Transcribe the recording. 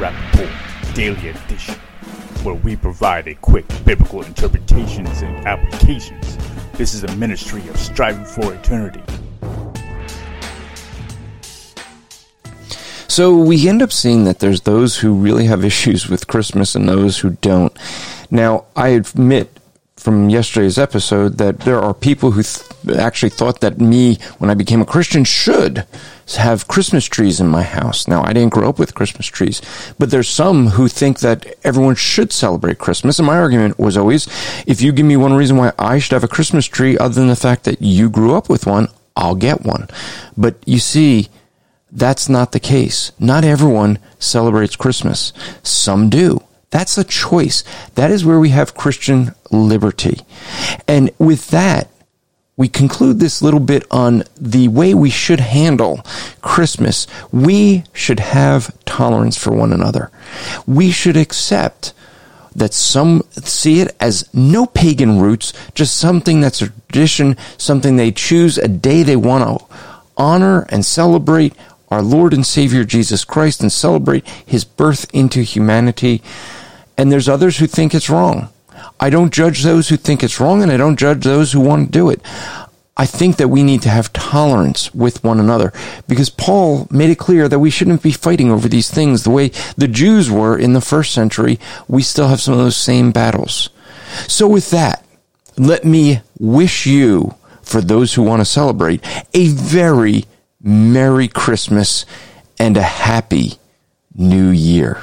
Welcome to the Rapp Report Daily Edition, where we provide a quick biblical interpretations and applications. This is a ministry of striving for eternity. So we end up seeing that there's those who really have issues with Christmas and those who don't. Now, I admit from yesterday's episode that there are people who th- actually thought that me, when I became a Christian, should have Christmas trees in my house. Now, I didn't grow up with Christmas trees, but there's some who think that everyone should celebrate Christmas. And my argument was always, if you give me one reason why I should have a Christmas tree other than the fact that you grew up with one, I'll get one. But you see, that's not the case. Not everyone celebrates Christmas. Some do. That's a choice. That is where we have Christian liberty. And with that, we conclude this little bit on the way we should handle Christmas. We should have tolerance for one another. We should accept that some see it as no pagan roots, just something that's a tradition, something they choose, a day they want to honor and celebrate our Lord and Savior Jesus Christ and celebrate his birth into humanity. And there's others who think it's wrong. I don't judge those who think it's wrong and I don't judge those who want to do it. I think that we need to have tolerance with one another because Paul made it clear that we shouldn't be fighting over these things the way the Jews were in the first century. We still have some of those same battles. So with that, let me wish you, for those who want to celebrate, a very Merry Christmas and a Happy New Year.